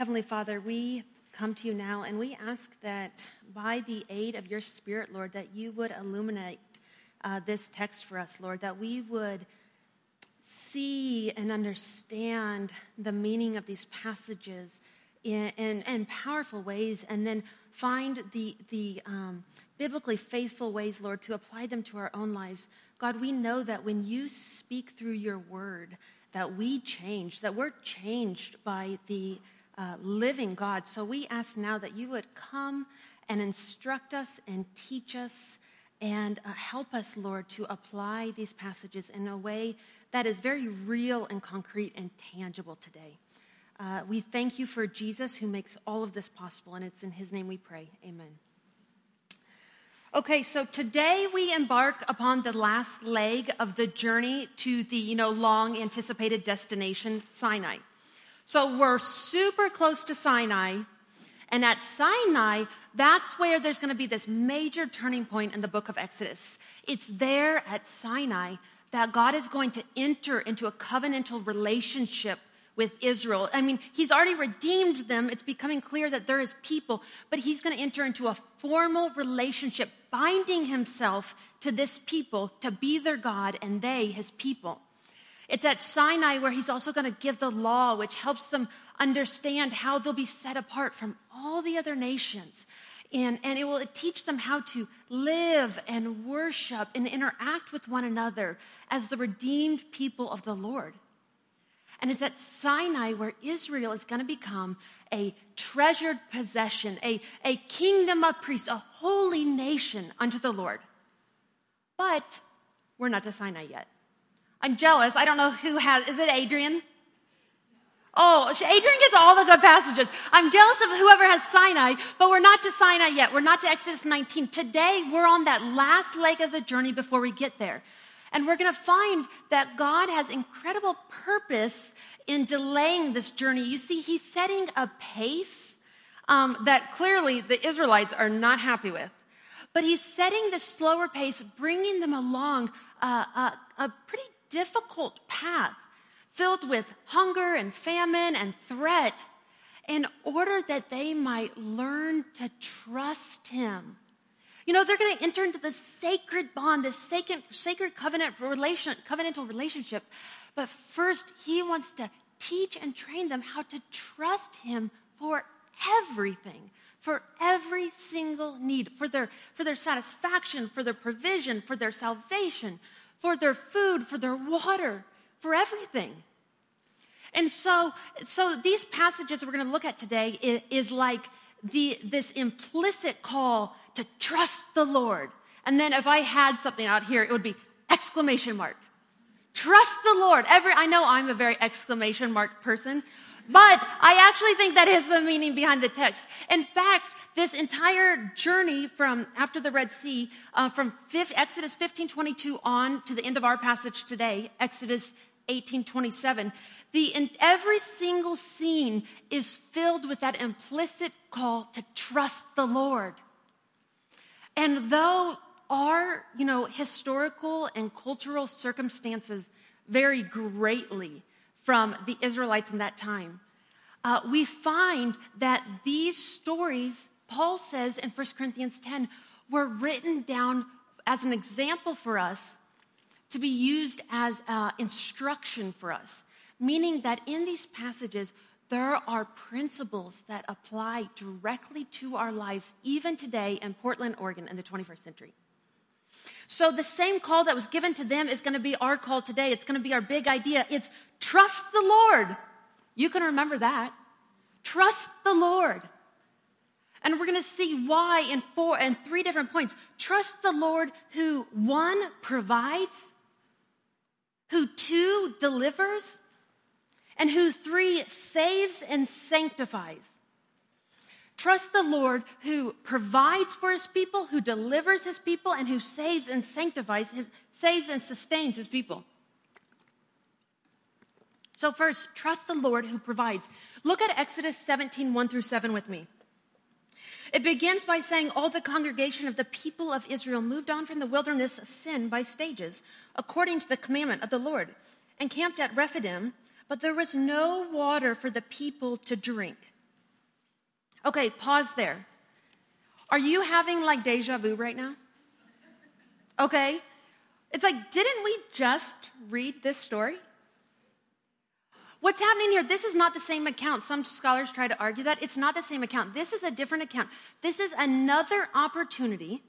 Heavenly Father, we come to you now and we ask that by the aid of your Spirit, Lord, that you would illuminate uh, this text for us, Lord, that we would see and understand the meaning of these passages in, in, in powerful ways and then find the, the um, biblically faithful ways, Lord, to apply them to our own lives. God, we know that when you speak through your word, that we change, that we're changed by the uh, living God. So we ask now that you would come and instruct us and teach us and uh, help us, Lord, to apply these passages in a way that is very real and concrete and tangible today. Uh, we thank you for Jesus who makes all of this possible, and it's in his name we pray. Amen. Okay, so today we embark upon the last leg of the journey to the, you know, long anticipated destination, Sinai. So we're super close to Sinai. And at Sinai, that's where there's going to be this major turning point in the book of Exodus. It's there at Sinai that God is going to enter into a covenantal relationship with Israel. I mean, he's already redeemed them. It's becoming clear that they're his people, but he's going to enter into a formal relationship, binding himself to this people to be their God and they his people. It's at Sinai where he's also going to give the law, which helps them understand how they'll be set apart from all the other nations. And, and it will teach them how to live and worship and interact with one another as the redeemed people of the Lord. And it's at Sinai where Israel is going to become a treasured possession, a, a kingdom of priests, a holy nation unto the Lord. But we're not to Sinai yet. I'm jealous. I don't know who has, is it Adrian? Oh, Adrian gets all the good passages. I'm jealous of whoever has Sinai, but we're not to Sinai yet. We're not to Exodus 19. Today, we're on that last leg of the journey before we get there. And we're going to find that God has incredible purpose in delaying this journey. You see, He's setting a pace um, that clearly the Israelites are not happy with. But He's setting the slower pace, bringing them along uh, uh, a pretty difficult path filled with hunger and famine and threat in order that they might learn to trust him. You know, they're going to enter into this sacred bond, this sacred, sacred covenant relation, covenantal relationship. But first, he wants to teach and train them how to trust him for everything, for every single need, for their, for their satisfaction, for their provision, for their salvation, for their food, for their water, for everything. And so, so these passages we're going to look at today is, is like the, this implicit call to trust the Lord. And then if I had something out here, it would be exclamation mark. Trust the Lord. Every, I know I'm a very exclamation mark person, but I actually think that is the meaning behind the text. In fact, this entire journey from after the Red Sea, uh, from Exodus 15:22 on to the end of our passage today, Exodus 18:27, the in, every single scene is filled with that implicit call to trust the Lord. And though our, you know, historical and cultural circumstances vary greatly from the Israelites in that time, uh, we find that these stories Paul says in 1 Corinthians 10 were written down as an example for us to be used as uh, instruction for us, meaning that in these passages, there are principles that apply directly to our lives, even today in Portland, Oregon, in the 21st century. So, the same call that was given to them is going to be our call today. It's going to be our big idea. It's trust the Lord. You can remember that. Trust the Lord. And we're going to see why in four and three different points. Trust the Lord who one provides, who two delivers, and who three saves and sanctifies. Trust the Lord who provides for his people, who delivers his people, and who saves and sanctifies his saves and sustains his people. So first, trust the Lord who provides. Look at Exodus 17, 1 through 7 with me. It begins by saying all the congregation of the people of Israel moved on from the wilderness of sin by stages, according to the commandment of the Lord, and camped at Rephidim, but there was no water for the people to drink. Okay, pause there. Are you having like deja vu right now? Okay. It's like, didn't we just read this story? What's happening here? This is not the same account. Some scholars try to argue that. It's not the same account. This is a different account. This is another opportunity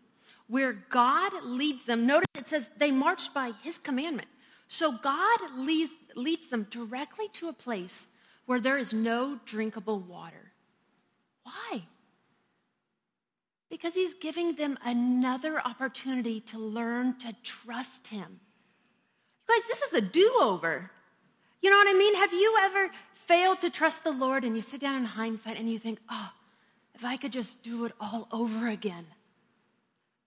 where God leads them. Notice it says they marched by his commandment. So God leads, leads them directly to a place where there is no drinkable water. Why? Because he's giving them another opportunity to learn to trust him. You guys, this is a do over. You know what I mean? Have you ever failed to trust the Lord and you sit down in hindsight and you think, oh, if I could just do it all over again?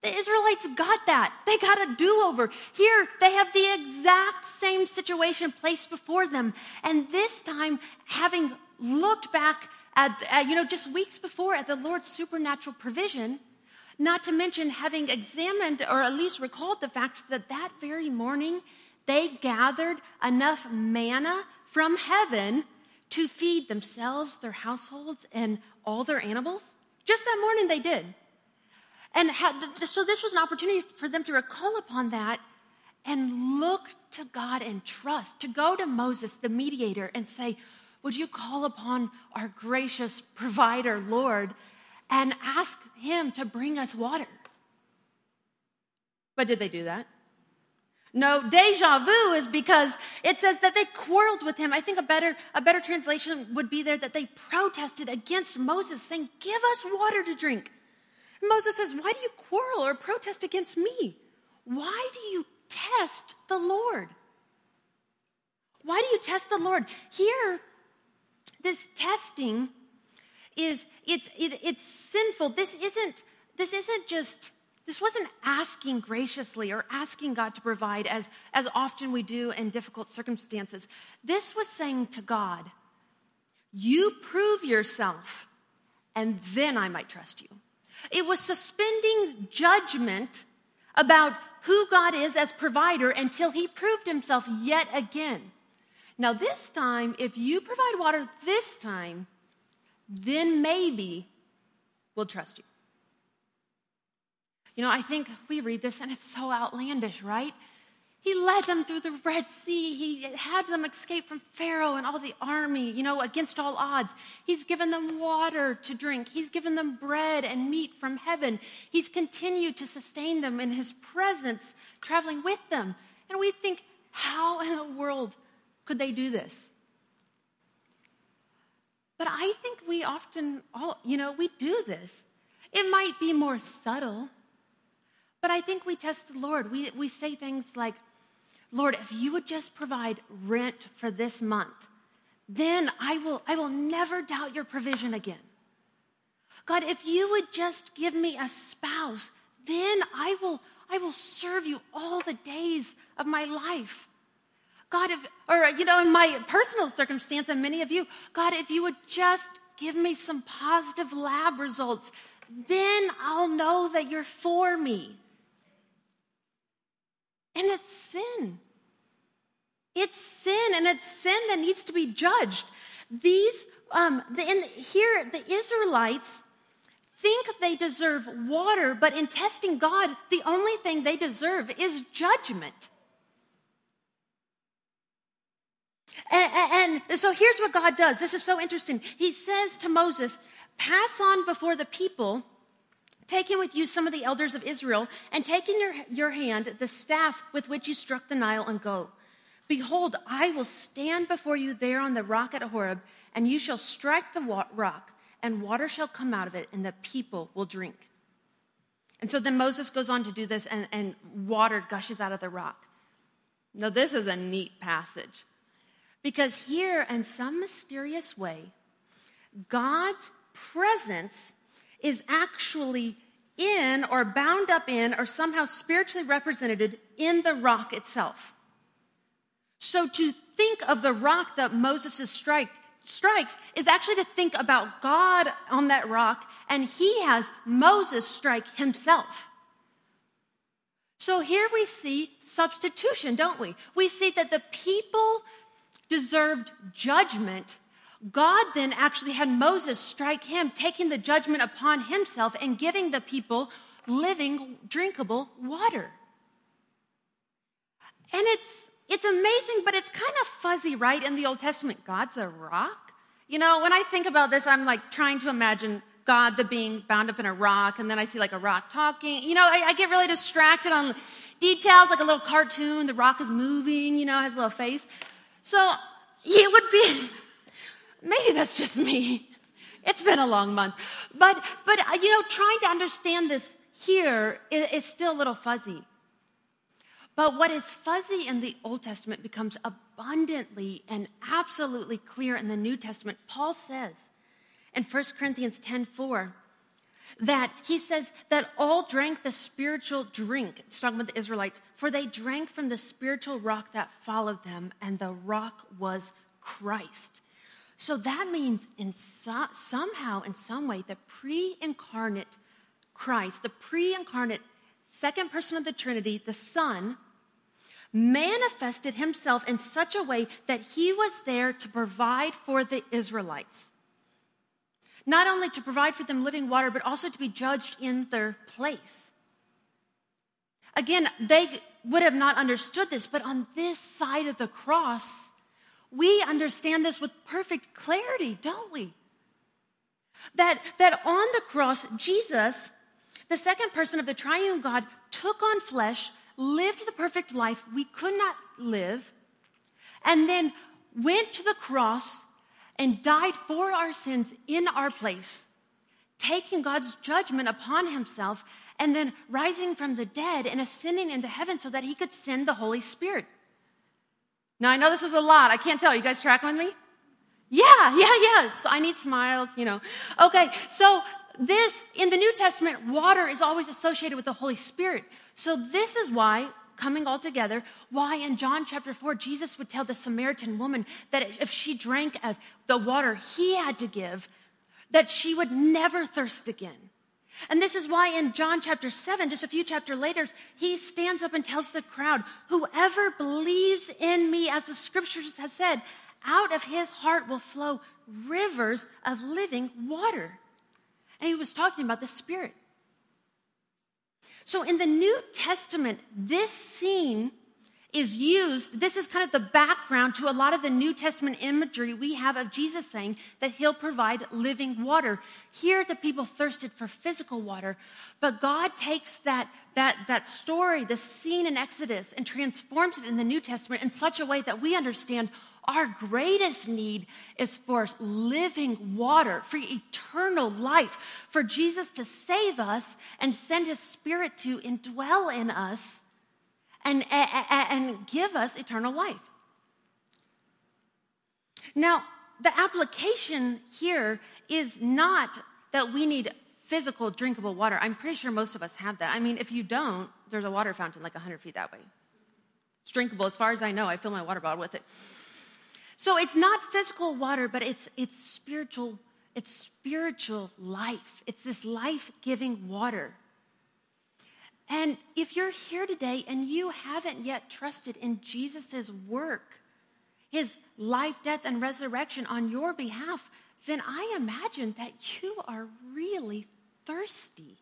The Israelites got that. They got a do over. Here, they have the exact same situation placed before them. And this time, having looked back at, at, you know, just weeks before at the Lord's supernatural provision, not to mention having examined or at least recalled the fact that that very morning they gathered enough manna from heaven to feed themselves, their households, and all their animals. Just that morning they did. And so this was an opportunity for them to recall upon that and look to God and trust, to go to Moses, the mediator, and say, Would you call upon our gracious provider, Lord, and ask him to bring us water? But did they do that? No, deja vu is because it says that they quarreled with him. I think a better, a better translation would be there that they protested against Moses, saying, Give us water to drink. And Moses says, Why do you quarrel or protest against me? Why do you test the Lord? Why do you test the Lord? Here, this testing is it's it, it's sinful. This isn't this isn't just this wasn't asking graciously or asking God to provide as, as often we do in difficult circumstances. This was saying to God, You prove yourself, and then I might trust you. It was suspending judgment about who God is as provider until he proved himself yet again. Now, this time, if you provide water this time, then maybe we'll trust you. You know, I think we read this and it's so outlandish, right? He led them through the Red Sea. He had them escape from Pharaoh and all the army, you know, against all odds. He's given them water to drink. He's given them bread and meat from heaven. He's continued to sustain them in his presence, traveling with them. And we think, how in the world could they do this? But I think we often, all, you know, we do this. It might be more subtle. But I think we test the Lord. We, we say things like, Lord, if you would just provide rent for this month, then I will, I will never doubt your provision again. God, if you would just give me a spouse, then I will, I will serve you all the days of my life. God, if, or, you know, in my personal circumstance, and many of you, God, if you would just give me some positive lab results, then I'll know that you're for me. And it's sin. It's sin, and it's sin that needs to be judged. These, um, the, in, here, the Israelites think they deserve water, but in testing God, the only thing they deserve is judgment. And, and, so here's what God does. This is so interesting. He says to Moses, Pass on before the people Taking with you some of the elders of Israel, and take in your, your hand the staff with which you struck the Nile, and go. Behold, I will stand before you there on the rock at Horeb, and you shall strike the wa- rock, and water shall come out of it, and the people will drink. And so then Moses goes on to do this, and, and water gushes out of the rock. Now, this is a neat passage because here, in some mysterious way, God's presence is actually in or bound up in or somehow spiritually represented in the rock itself. So to think of the rock that Moses strikes is actually to think about God on that rock, and he has Moses strike himself. So here we see substitution, don't we? We see that the people deserved judgment, God then actually had Moses strike him, taking the judgment upon himself and giving the people living, drinkable water. And it's, it's amazing, but it's kind of fuzzy, right? In the Old Testament, God's a rock. You know, when I think about this, I'm like trying to imagine God, the being bound up in a rock, and then I see like a rock talking. You know, I, I get really distracted on details, like a little cartoon. The rock is moving, you know, has a little face. So it would be, maybe that's just me. It's been a long month. But, but, uh, you know, trying to understand this here is, is still a little fuzzy. But what is fuzzy in the Old Testament becomes abundantly and absolutely clear in the New Testament. Paul says in 1 Corinthians 10 4, that he says that all drank the spiritual drink. It's talking about the Israelites, for they drank from the spiritual rock that followed them, and the rock was Christ. So that means in so, somehow, in some way, the pre-incarnate Christ, the pre-incarnate second person of the Trinity, the Son, manifested himself in such a way that he was there to provide for the Israelites not only to provide for them living water, but also to be judged in their place. Again, they would have not understood this, but on this side of the cross, we understand this with perfect clarity, don't we? That, that on the cross, Jesus, the second person of the triune God, took on flesh, lived the perfect life we could not live, and then went to the cross and died for our sins in our place, taking God's judgment upon himself, and then rising from the dead and ascending into heaven so that he could send the Holy Spirit. Now, I know this is a lot. I can't tell. You guys tracking with me? Yeah, yeah, yeah. So I need smiles, you know. Okay, so this, in the New Testament, water is always associated with the Holy Spirit. So this is why coming all together, why in John chapter 4, Jesus would tell the Samaritan woman that if she drank of the water he had to give, that she would never thirst again. And this is why in John chapter 7, just a few chapters later, he stands up and tells the crowd, Whoever believes in me, as the scriptures has said, out of his heart will flow rivers of living water. And he was talking about the Spirit. So in the New Testament, this scene is used, this is kind of the background to a lot of the New Testament imagery we have of Jesus saying that he'll provide living water. Here, the people thirsted for physical water, but God takes that, that, that story, the scene in Exodus, and transforms it in the New Testament in such a way that we understand our greatest need is for living water, for eternal life, for Jesus to save us and send his spirit to indwell in us and, and give us eternal life. Now, the application here is not that we need physical drinkable water. I'm pretty sure most of us have that. I mean, if you don't, there's a water fountain like 100 feet that way. It's drinkable. As far as I know, I fill my water bottle with it. So it's not physical water, but it's, it's spiritual, it's spiritual life. It's this life-giving water. And if you're here today and you haven't yet trusted in Jesus' work, his life, death, and resurrection on your behalf, then I imagine that you are really thirsty.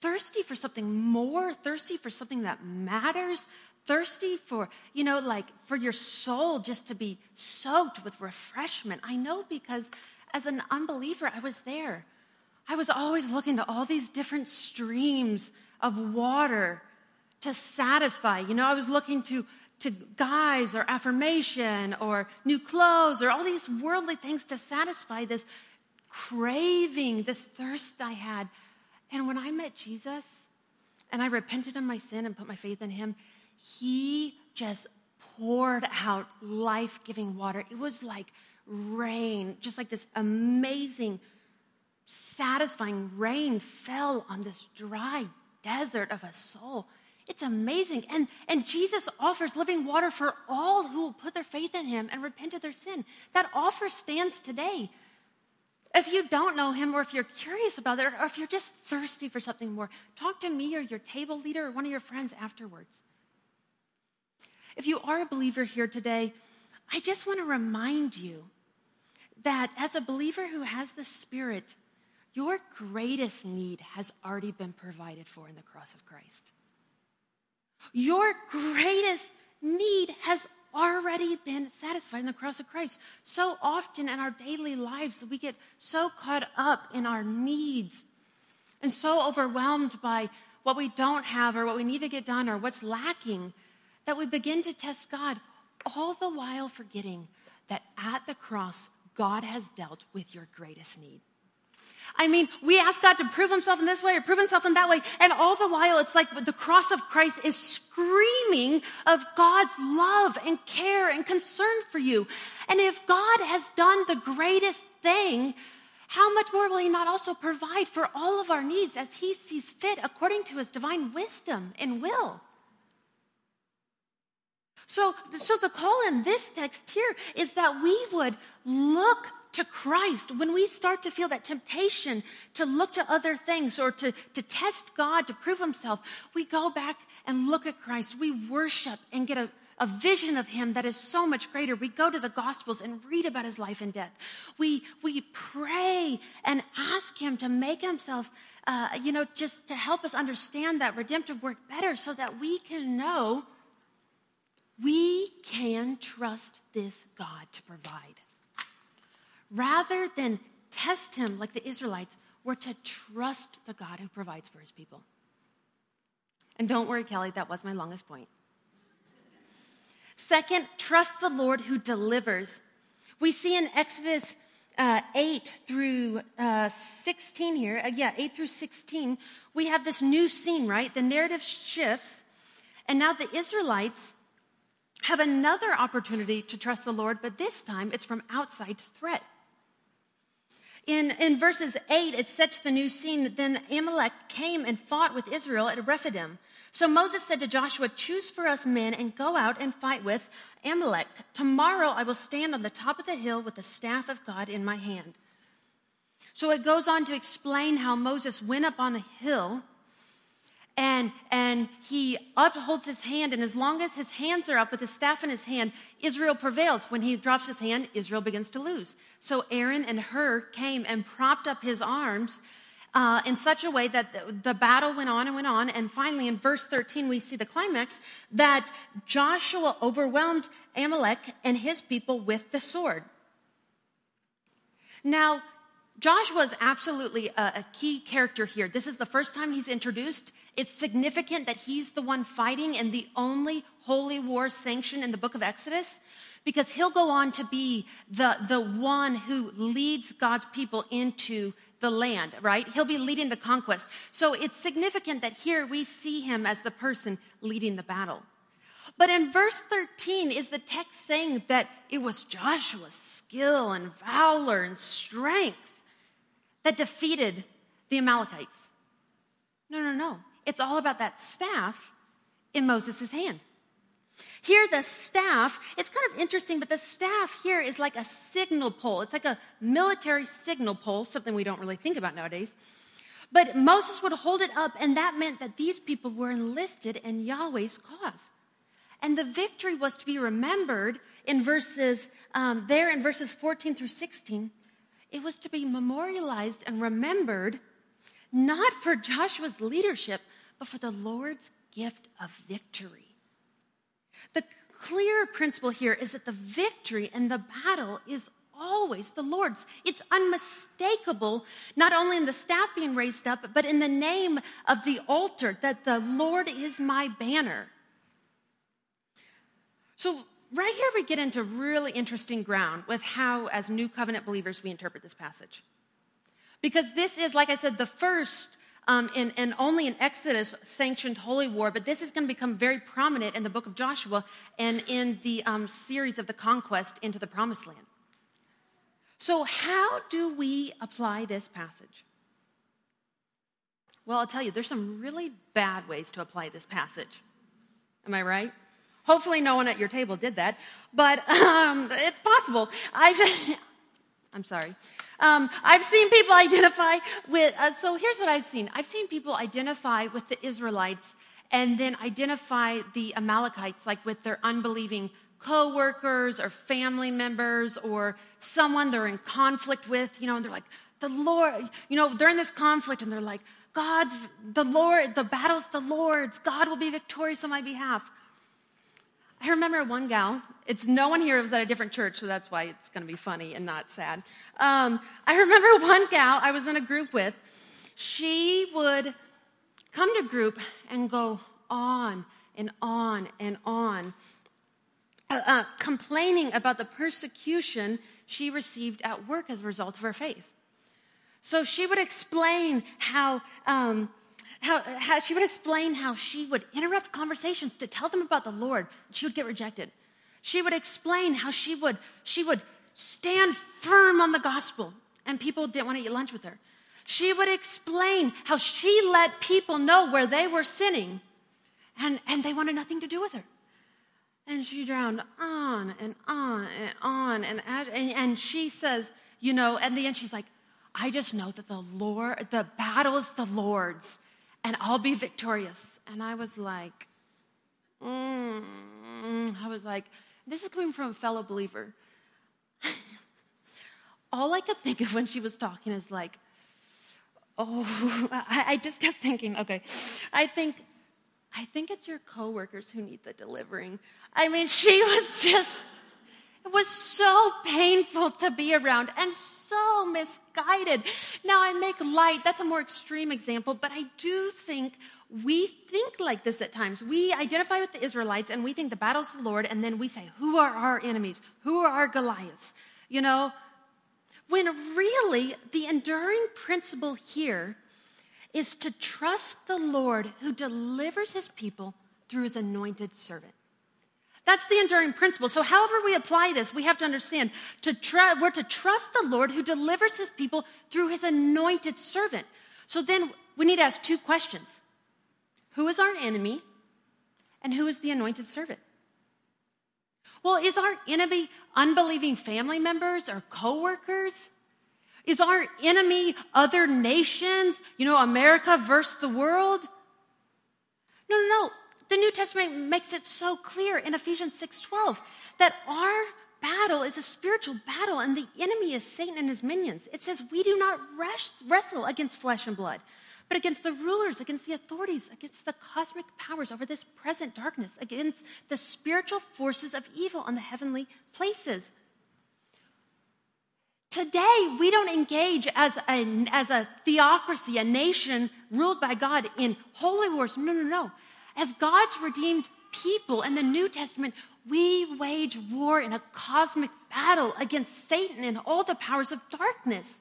Thirsty for something more, thirsty for something that matters, thirsty for, you know, like for your soul just to be soaked with refreshment. I know because as an unbeliever, I was there. I was always looking to all these different streams of water to satisfy. You know, I was looking to, to guys or affirmation or new clothes or all these worldly things to satisfy this craving, this thirst I had. And when I met Jesus and I repented of my sin and put my faith in him, he just poured out life giving water. It was like rain, just like this amazing, satisfying rain fell on this dry desert of a soul. It's amazing. And, and Jesus offers living water for all who will put their faith in him and repent of their sin. That offer stands today. If you don't know him, or if you're curious about it, or if you're just thirsty for something more, talk to me or your table leader or one of your friends afterwards. If you are a believer here today, I just want to remind you that as a believer who has the Spirit, your greatest need has already been provided for in the cross of Christ. Your greatest need has already been satisfied in the cross of Christ. So often in our daily lives, we get so caught up in our needs and so overwhelmed by what we don't have or what we need to get done or what's lacking that we begin to test God, all the while forgetting that at the cross, God has dealt with your greatest need. I mean, we ask God to prove himself in this way or prove himself in that way. And all the while, it's like the cross of Christ is screaming of God's love and care and concern for you. And if God has done the greatest thing, how much more will he not also provide for all of our needs as he sees fit according to his divine wisdom and will? So, so the call in this text here is that we would look to Christ, when we start to feel that temptation to look to other things or to, to test God to prove himself, we go back and look at Christ. We worship and get a, a vision of him that is so much greater. We go to the Gospels and read about his life and death. We, we pray and ask him to make himself, uh, you know, just to help us understand that redemptive work better so that we can know we can trust this God to provide rather than test him like the Israelites, we're to trust the God who provides for his people. And don't worry, Kelly, that was my longest point. Second, trust the Lord who delivers. We see in Exodus uh, 8 through uh, 16 here, uh, yeah, 8 through 16, we have this new scene, right? The narrative shifts, and now the Israelites have another opportunity to trust the Lord, but this time it's from outside threat. In, in verses 8, it sets the new scene. Then Amalek came and fought with Israel at Rephidim. So Moses said to Joshua, Choose for us men and go out and fight with Amalek. Tomorrow I will stand on the top of the hill with the staff of God in my hand. So it goes on to explain how Moses went up on a hill and, and he upholds his hand, and as long as his hands are up with his staff in his hand, Israel prevails. When he drops his hand, Israel begins to lose. So Aaron and Hur came and propped up his arms uh, in such a way that the, the battle went on and went on. And finally, in verse 13, we see the climax that Joshua overwhelmed Amalek and his people with the sword. Now, Joshua is absolutely a, a, key character here. This is the first time he's introduced. It's significant that he's the one fighting in the only holy war sanctioned in the book of Exodus because he'll go on to be the, the one who leads God's people into the land, right? He'll be leading the conquest. So it's significant that here we see him as the person leading the battle. But in verse 13, is the text saying that it was Joshua's skill and valor and strength that defeated the Amalekites. No, no, no. It's all about that staff in Moses' hand. Here, the staff, it's kind of interesting, but the staff here is like a signal pole. It's like a military signal pole, something we don't really think about nowadays. But Moses would hold it up, and that meant that these people were enlisted in Yahweh's cause. And the victory was to be remembered in verses, um, there in verses 14 through 16 it was to be memorialized and remembered not for Joshua's leadership, but for the Lord's gift of victory. The clear principle here is that the victory and the battle is always the Lord's. It's unmistakable, not only in the staff being raised up, but in the name of the altar, that the Lord is my banner. So right here we get into really interesting ground with how, as new covenant believers, we interpret this passage. Because this is, like I said, the first um, and, and only in Exodus sanctioned holy war, but this is going to become very prominent in the book of Joshua and in the um, series of the conquest into the promised land. So, how do we apply this passage? Well, I'll tell you, there's some really bad ways to apply this passage. Am I right? Hopefully, no one at your table did that, but um, it's possible. I've, I'm sorry. Um, I've seen people identify with, uh, so here's what I've seen I've seen people identify with the Israelites and then identify the Amalekites, like with their unbelieving coworkers or family members or someone they're in conflict with, you know, and they're like, the Lord, you know, they're in this conflict and they're like, God's, the Lord, the battle's the Lord's. God will be victorious on my behalf. I remember one gal, it's no one here was at a different church, so that's why it's going to be funny and not sad. Um, I remember one gal I was in a group with, she would come to group and go on and on and on, uh, uh, complaining about the persecution she received at work as a result of her faith. So she would explain how, um, how, how, she would explain how she would interrupt conversations to tell them about the Lord. She would get rejected. She would explain how she would, she would stand firm on the gospel and people didn't want to eat lunch with her. She would explain how she let people know where they were sinning and, and they wanted nothing to do with her. And she drowned on and on and on. And, and, and she says, you know, at the end, she's like, I just know that the Lord, the battle is the Lord's, and I'll be victorious. And I was like, mm, I was like, this is coming from a fellow believer. All I could think of when she was talking is like, oh, I, I just kept thinking, okay, I think, I think it's your coworkers who need the delivering. I mean, she was just it was so painful to be around and so misguided. Now, I make light, that's a more extreme example, but I do think we think like this at times. We identify with the Israelites and we think the battle's the Lord, and then we say, Who are our enemies? Who are our Goliaths? You know, when really the enduring principle here is to trust the Lord who delivers his people through his anointed servant. That's the enduring principle. So, however we apply this, we have to understand to try, we're to trust the Lord who delivers his people through his anointed servant. So then we need to ask two questions Who is our enemy? And who is the anointed servant? Well, is our enemy unbelieving family members or coworkers? Is our enemy other nations? You know, America versus the world? No, no, no. The New Testament makes it so clear in Ephesians 6:12 that our battle is a spiritual battle and the enemy is Satan and his minions. It says we do not wrestle against flesh and blood, but against the rulers, against the authorities, against the cosmic powers over this present darkness, against the spiritual forces of evil on the heavenly places. Today, we don't engage as a, as a theocracy, a nation ruled by God in holy wars. No, no, no. As God's redeemed people in the New Testament, we wage war in a cosmic battle against Satan and all the powers of darkness.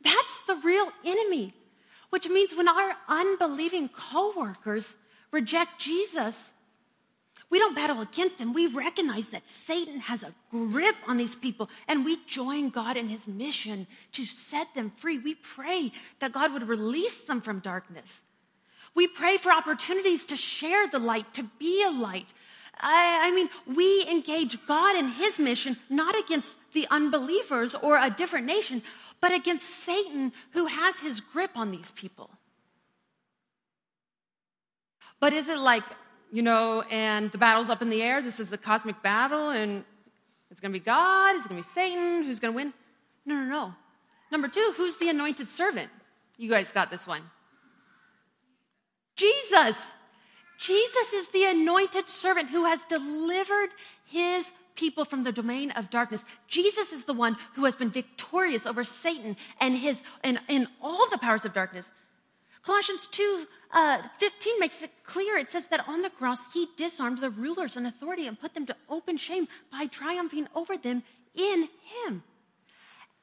That's the real enemy, which means when our unbelieving coworkers reject Jesus, we don't battle against them. We recognize that Satan has a grip on these people and we join God in his mission to set them free. We pray that God would release them from darkness. We pray for opportunities to share the light, to be a light. I, I, mean, we engage God in his mission, not against the unbelievers or a different nation, but against Satan who has his grip on these people. But is it like, you know, and the battle's up in the air? This is the cosmic battle, and it's going to be God, it's going to be Satan, who's going to win? No, no, no. Number two, who's the anointed servant? You guys got this one. Jesus. Jesus is the anointed servant who has delivered his people from the domain of darkness. Jesus is the one who has been victorious over Satan and his and, and all the powers of darkness. Colossians 2 uh, 15 makes it clear. It says that on the cross, he disarmed the rulers and authority and put them to open shame by triumphing over them in him.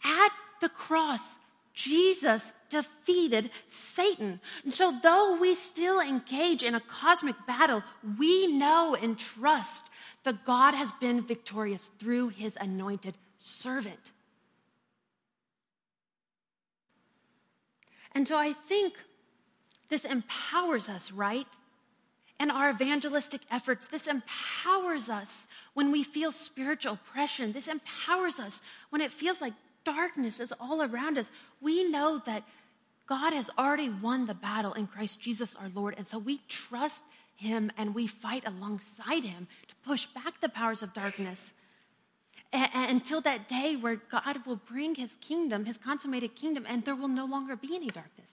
At the cross, Jesus defeated Satan. And so, though we still engage in a cosmic battle, we know and trust that God has been victorious through his anointed servant. And so, I think this empowers us, right? In our evangelistic efforts, this empowers us when we feel spiritual oppression. This empowers us when it feels like darkness is all around us. We know that God has already won the battle in Christ Jesus our Lord. And so we trust him and we fight alongside him to push back the powers of darkness until that day where God will bring his kingdom, his consummated kingdom, and there will no longer be any darkness.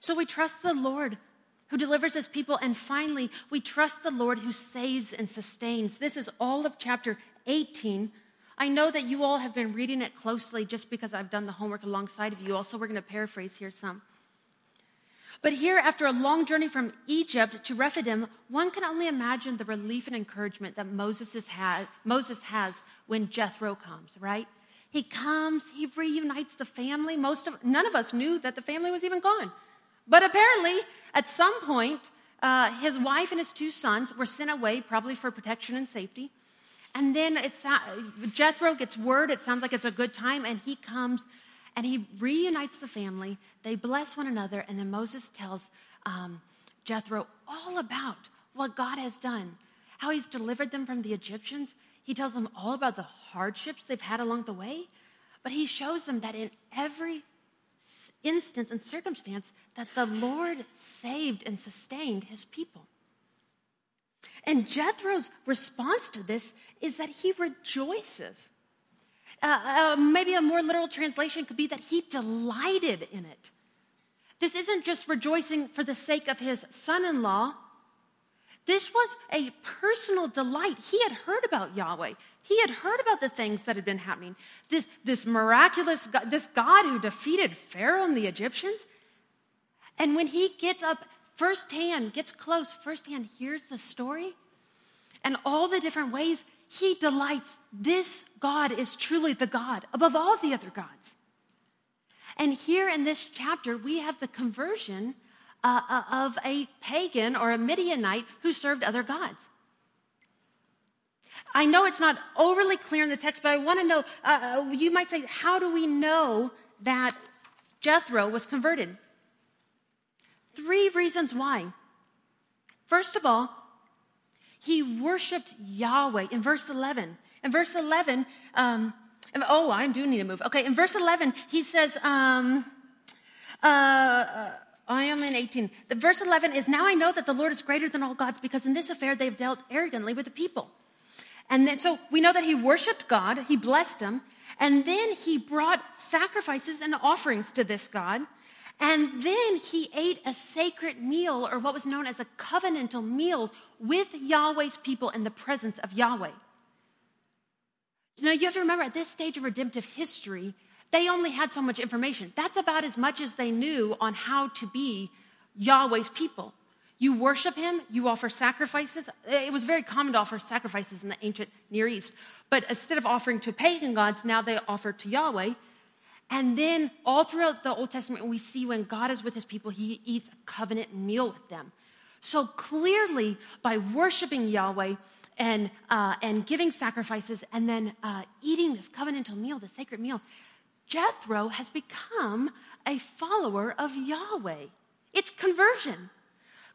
So we trust the Lord who delivers his people. And finally, we trust the Lord who saves and sustains. This is all of chapter 18. I know that you all have been reading it closely just because I've done the homework alongside of you. Also, we're going to paraphrase here some. But here, after a long journey from Egypt to Rephidim, one can only imagine the relief and encouragement that Moses has, Moses has when Jethro comes, right? He comes, he reunites the family. Most of, none of us knew that the family was even gone. But apparently, at some point, uh, his wife and his two sons were sent away, probably for protection and safety. And then it's, Jethro gets word, it sounds like it's a good time, and he comes and he reunites the family. They bless one another, and then Moses tells um, Jethro all about what God has done, how he's delivered them from the Egyptians. He tells them all about the hardships they've had along the way, but he shows them that in every instance and circumstance that the Lord saved and sustained his people. And Jethro's response to this is that he rejoices. Uh, uh, maybe a more literal translation could be that he delighted in it. This isn't just rejoicing for the sake of his son in law. This was a personal delight. He had heard about Yahweh. He had heard about the things that had been happening. This, this miraculous God, this God who defeated Pharaoh and the Egyptians. And when he gets up firsthand, gets close firsthand, hears the story and all the different ways he delights. This God is truly the God above all the other gods. And here in this chapter, we have the conversion uh, uh of a pagan or a Midianite who served other gods. I know it's not overly clear in the text, but I want to know uh, uh, you might say, how do we know that Jethro was converted? Three reasons why. First of all, he worshiped Yahweh in verse 11. In verse 11, um, oh, I do need to move. Okay, in verse 11, he says, um, uh, I am in 18. The verse 11 is, Now I know that the Lord is greater than all gods because in this affair they have dealt arrogantly with the people. And then, so we know that he worshiped God, he blessed him, and then he brought sacrifices and offerings to this God. And then he ate a sacred meal, or what was known as a covenantal meal, with Yahweh's people in the presence of Yahweh. Now you have to remember at this stage of redemptive history, they only had so much information. That's about as much as they knew on how to be Yahweh's people. You worship him, you offer sacrifices. It was very common to offer sacrifices in the ancient Near East. But instead of offering to pagan gods, now they offer to Yahweh. And then all throughout the Old Testament, we see when God is with his people, he eats a covenant meal with them. So clearly, by worshiping Yahweh and, uh, and giving sacrifices and then uh, eating this covenantal meal, the sacred meal, Jethro has become a follower of Yahweh. It's conversion.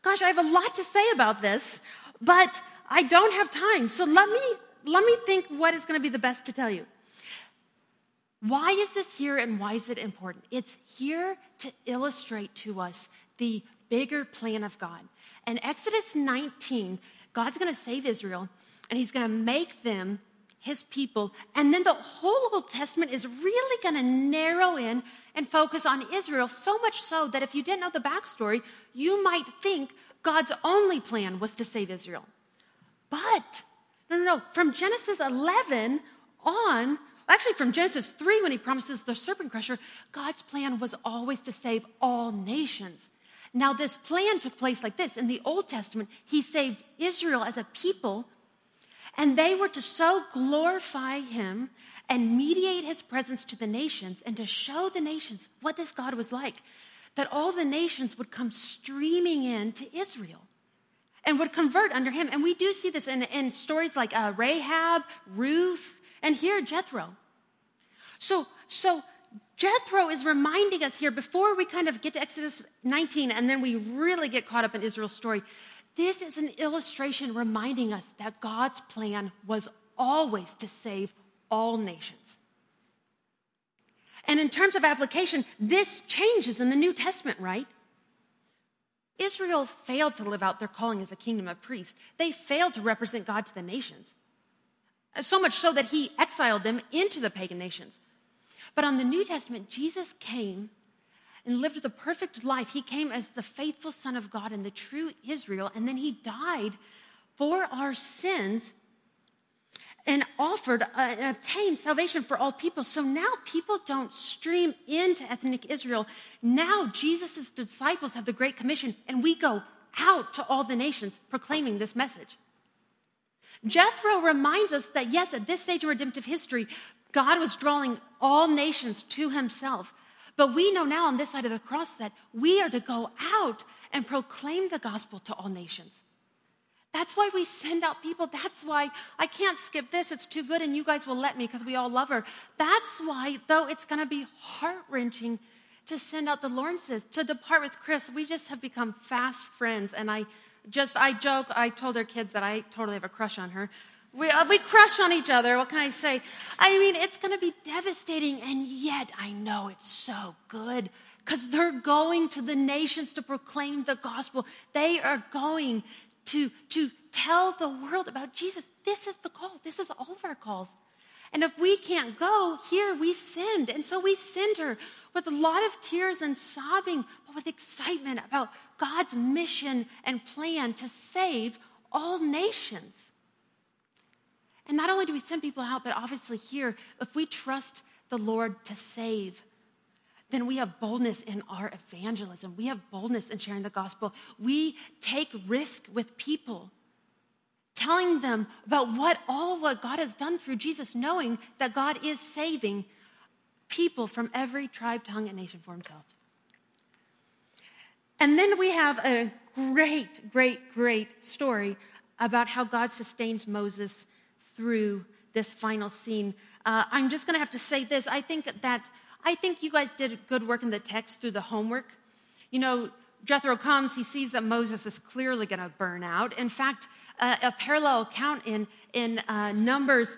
Gosh, I have a lot to say about this, but I don't have time. So let me, let me think what is going to be the best to tell you. Why is this here and why is it important? It's here to illustrate to us the bigger plan of God. In Exodus 19, God's going to save Israel and he's going to make them his people. And then the whole Old Testament is really going to narrow in and focus on Israel, so much so that if you didn't know the backstory, you might think God's only plan was to save Israel. But, no, no, no. From Genesis 11 on, actually from Genesis 3, when he promises the serpent crusher, God's plan was always to save all nations. Now, this plan took place like this. In the Old Testament, he saved Israel as a people and they were to so glorify him and mediate his presence to the nations and to show the nations what this God was like, that all the nations would come streaming in to Israel and would convert under him. And we do see this in, in stories like uh, Rahab, Ruth, and here Jethro. So, so Jethro is reminding us here before we kind of get to Exodus 19 and then we really get caught up in Israel's story this is an illustration reminding us that God's plan was always to save all nations. And in terms of application, this changes in the New Testament, right? Israel failed to live out their calling as a kingdom of priests. They failed to represent God to the nations. So much so that he exiled them into the pagan nations. But on the New Testament, Jesus came and lived the perfect life. He came as the faithful Son of God and the true Israel, and then he died for our sins and offered uh, and obtained salvation for all people. So now people don't stream into ethnic Israel. Now Jesus' disciples have the Great Commission, and we go out to all the nations proclaiming this message. Jethro reminds us that, yes, at this stage of redemptive history, God was drawing all nations to himself. But we know now on this side of the cross that we are to go out and proclaim the gospel to all nations. That's why we send out people. That's why I can't skip this. It's too good, and you guys will let me because we all love her. That's why, though it's going to be heart wrenching to send out the Lawrences, to depart with Chris, we just have become fast friends. And I just, I joke, I told her kids that I totally have a crush on her. We, uh, we crush on each other. What can I say? I mean, it's going to be devastating, and yet I know it's so good because they're going to the nations to proclaim the gospel. They are going to, to tell the world about Jesus. This is the call. This is all of our calls. And if we can't go, here we sinned. And so we send her with a lot of tears and sobbing, but with excitement about God's mission and plan to save all nations. And not only do we send people out, but obviously here, if we trust the Lord to save, then we have boldness in our evangelism. We have boldness in sharing the gospel. We take risk with people, telling them about what all what God has done through Jesus, knowing that God is saving people from every tribe, tongue, and nation for himself. And then we have a great, great, great story about how God sustains Moses through this final scene. Uh, I'm just going to have to say this. I think that I think you guys did good work in the text through the homework. You know, Jethro comes, he sees that Moses is clearly going to burn out. In fact, uh, a parallel account in, in uh, Numbers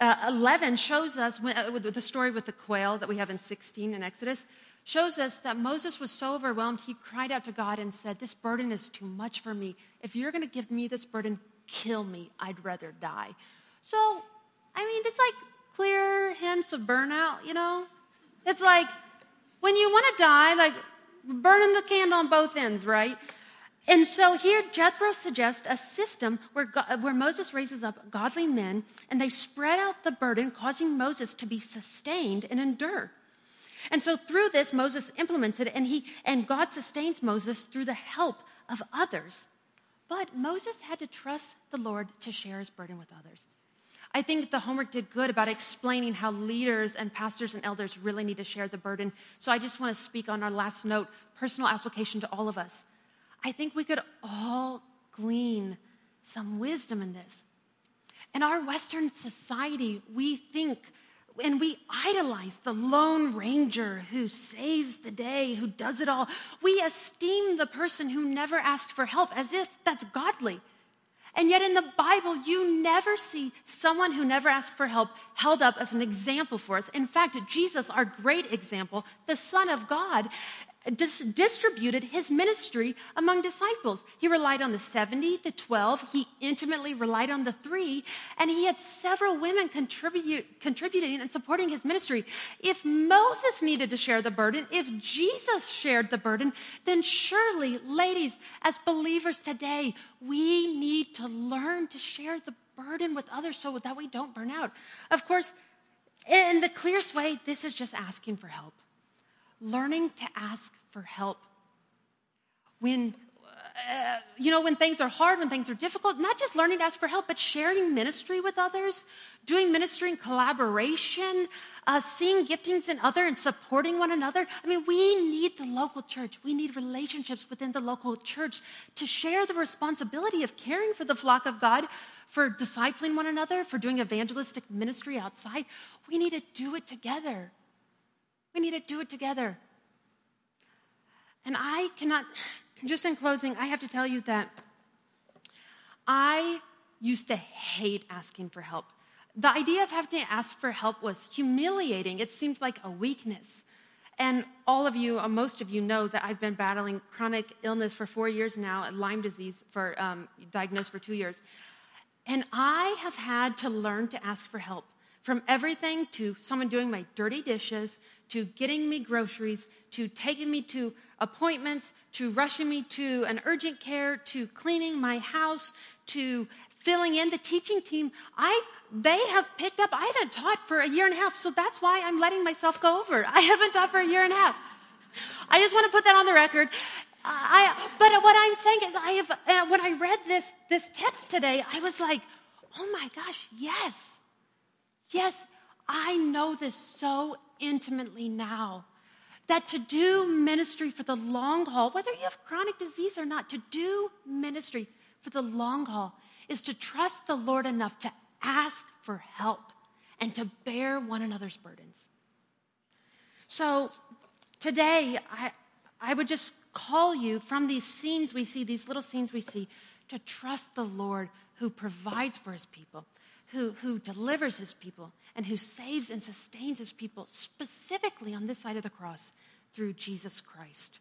uh, 11 shows us, when, uh, the story with the quail that we have in 16 in Exodus, shows us that Moses was so overwhelmed, he cried out to God and said, This burden is too much for me. If you're going to give me this burden, kill me. I'd rather die. So, I mean, it's like clear hints of burnout, you know? It's like when you want to die, like burning the candle on both ends, right? And so here, Jethro suggests a system where, God, where Moses raises up godly men and they spread out the burden, causing Moses to be sustained and endure. And so through this, Moses implements it and, he, and God sustains Moses through the help of others. But Moses had to trust the Lord to share his burden with others. I think the homework did good about explaining how leaders and pastors and elders really need to share the burden. So I just want to speak on our last note, personal application to all of us. I think we could all glean some wisdom in this. In our Western society, we think and we idolize the lone ranger who saves the day, who does it all. We esteem the person who never asked for help as if that's godly. And yet in the Bible, you never see someone who never asked for help held up as an example for us. In fact, Jesus, our great example, the Son of God, dis- distributed his ministry among disciples. He relied on the 70, the 12, he intimately relied on the three, and he had several women contribute, contributing and supporting his ministry. If Moses needed to share the burden, if Jesus shared the burden, then surely, ladies, as believers today, we need to learn to share the burden with others so that we don't burn out. Of course, in the clearest way, this is just asking for help learning to ask for help. When, uh, you know, when things are hard, when things are difficult, not just learning to ask for help, but sharing ministry with others, doing ministry in collaboration, uh, seeing giftings in other and supporting one another. I mean, we need the local church. We need relationships within the local church to share the responsibility of caring for the flock of God, for discipling one another, for doing evangelistic ministry outside. We need to do it together. We need to do it together. And I cannot, just in closing, I have to tell you that I used to hate asking for help. The idea of having to ask for help was humiliating. It seemed like a weakness. And all of you, uh, most of you know that I've been battling chronic illness for four years now, Lyme disease, for um, diagnosed for two years. And I have had to learn to ask for help from everything to someone doing my dirty dishes, to getting me groceries, to taking me to appointments, to rushing me to an urgent care, to cleaning my house, to filling in the teaching team. I they have picked up. I haven't taught for a year and a half, so that's why I'm letting myself go over. I haven't taught for a year and a half. I just want to put that on the record. I, but what I'm saying is, I have uh, when I read this this text today, I was like, oh my gosh, yes, yes, I know this so intimately now. That to do ministry for the long haul, whether you have chronic disease or not, to do ministry for the long haul is to trust the Lord enough to ask for help and to bear one another's burdens. So today, I, I would just call you from these scenes we see, these little scenes we see, to trust the Lord who provides for his people, who, who delivers his people, and who saves and sustains his people, specifically on this side of the cross through Jesus Christ.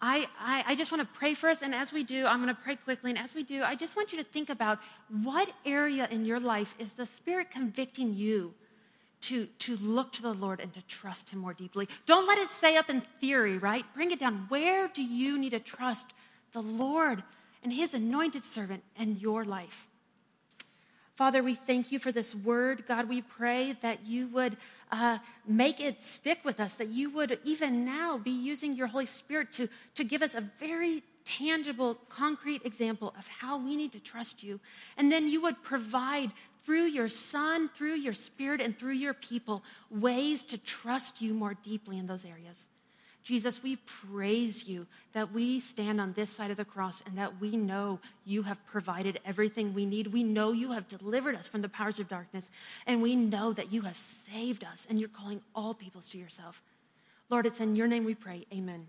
I, I, I, just want to pray for us. And as we do, I'm going to pray quickly. And as we do, I just want you to think about what area in your life is the Spirit convicting you to, to look to the Lord and to trust Him more deeply. Don't let it stay up in theory, right? Bring it down. Where do you need to trust the Lord and His anointed servant in your life? Father, we thank you for this word. God, we pray that you would uh, make it stick with us, that you would even now be using your Holy Spirit to, to give us a very tangible, concrete example of how we need to trust you. And then you would provide through your Son, through your Spirit, and through your people ways to trust you more deeply in those areas. Jesus, we praise you that we stand on this side of the cross and that we know you have provided everything we need. We know you have delivered us from the powers of darkness, and we know that you have saved us and you're calling all peoples to yourself. Lord, it's in your name we pray. Amen.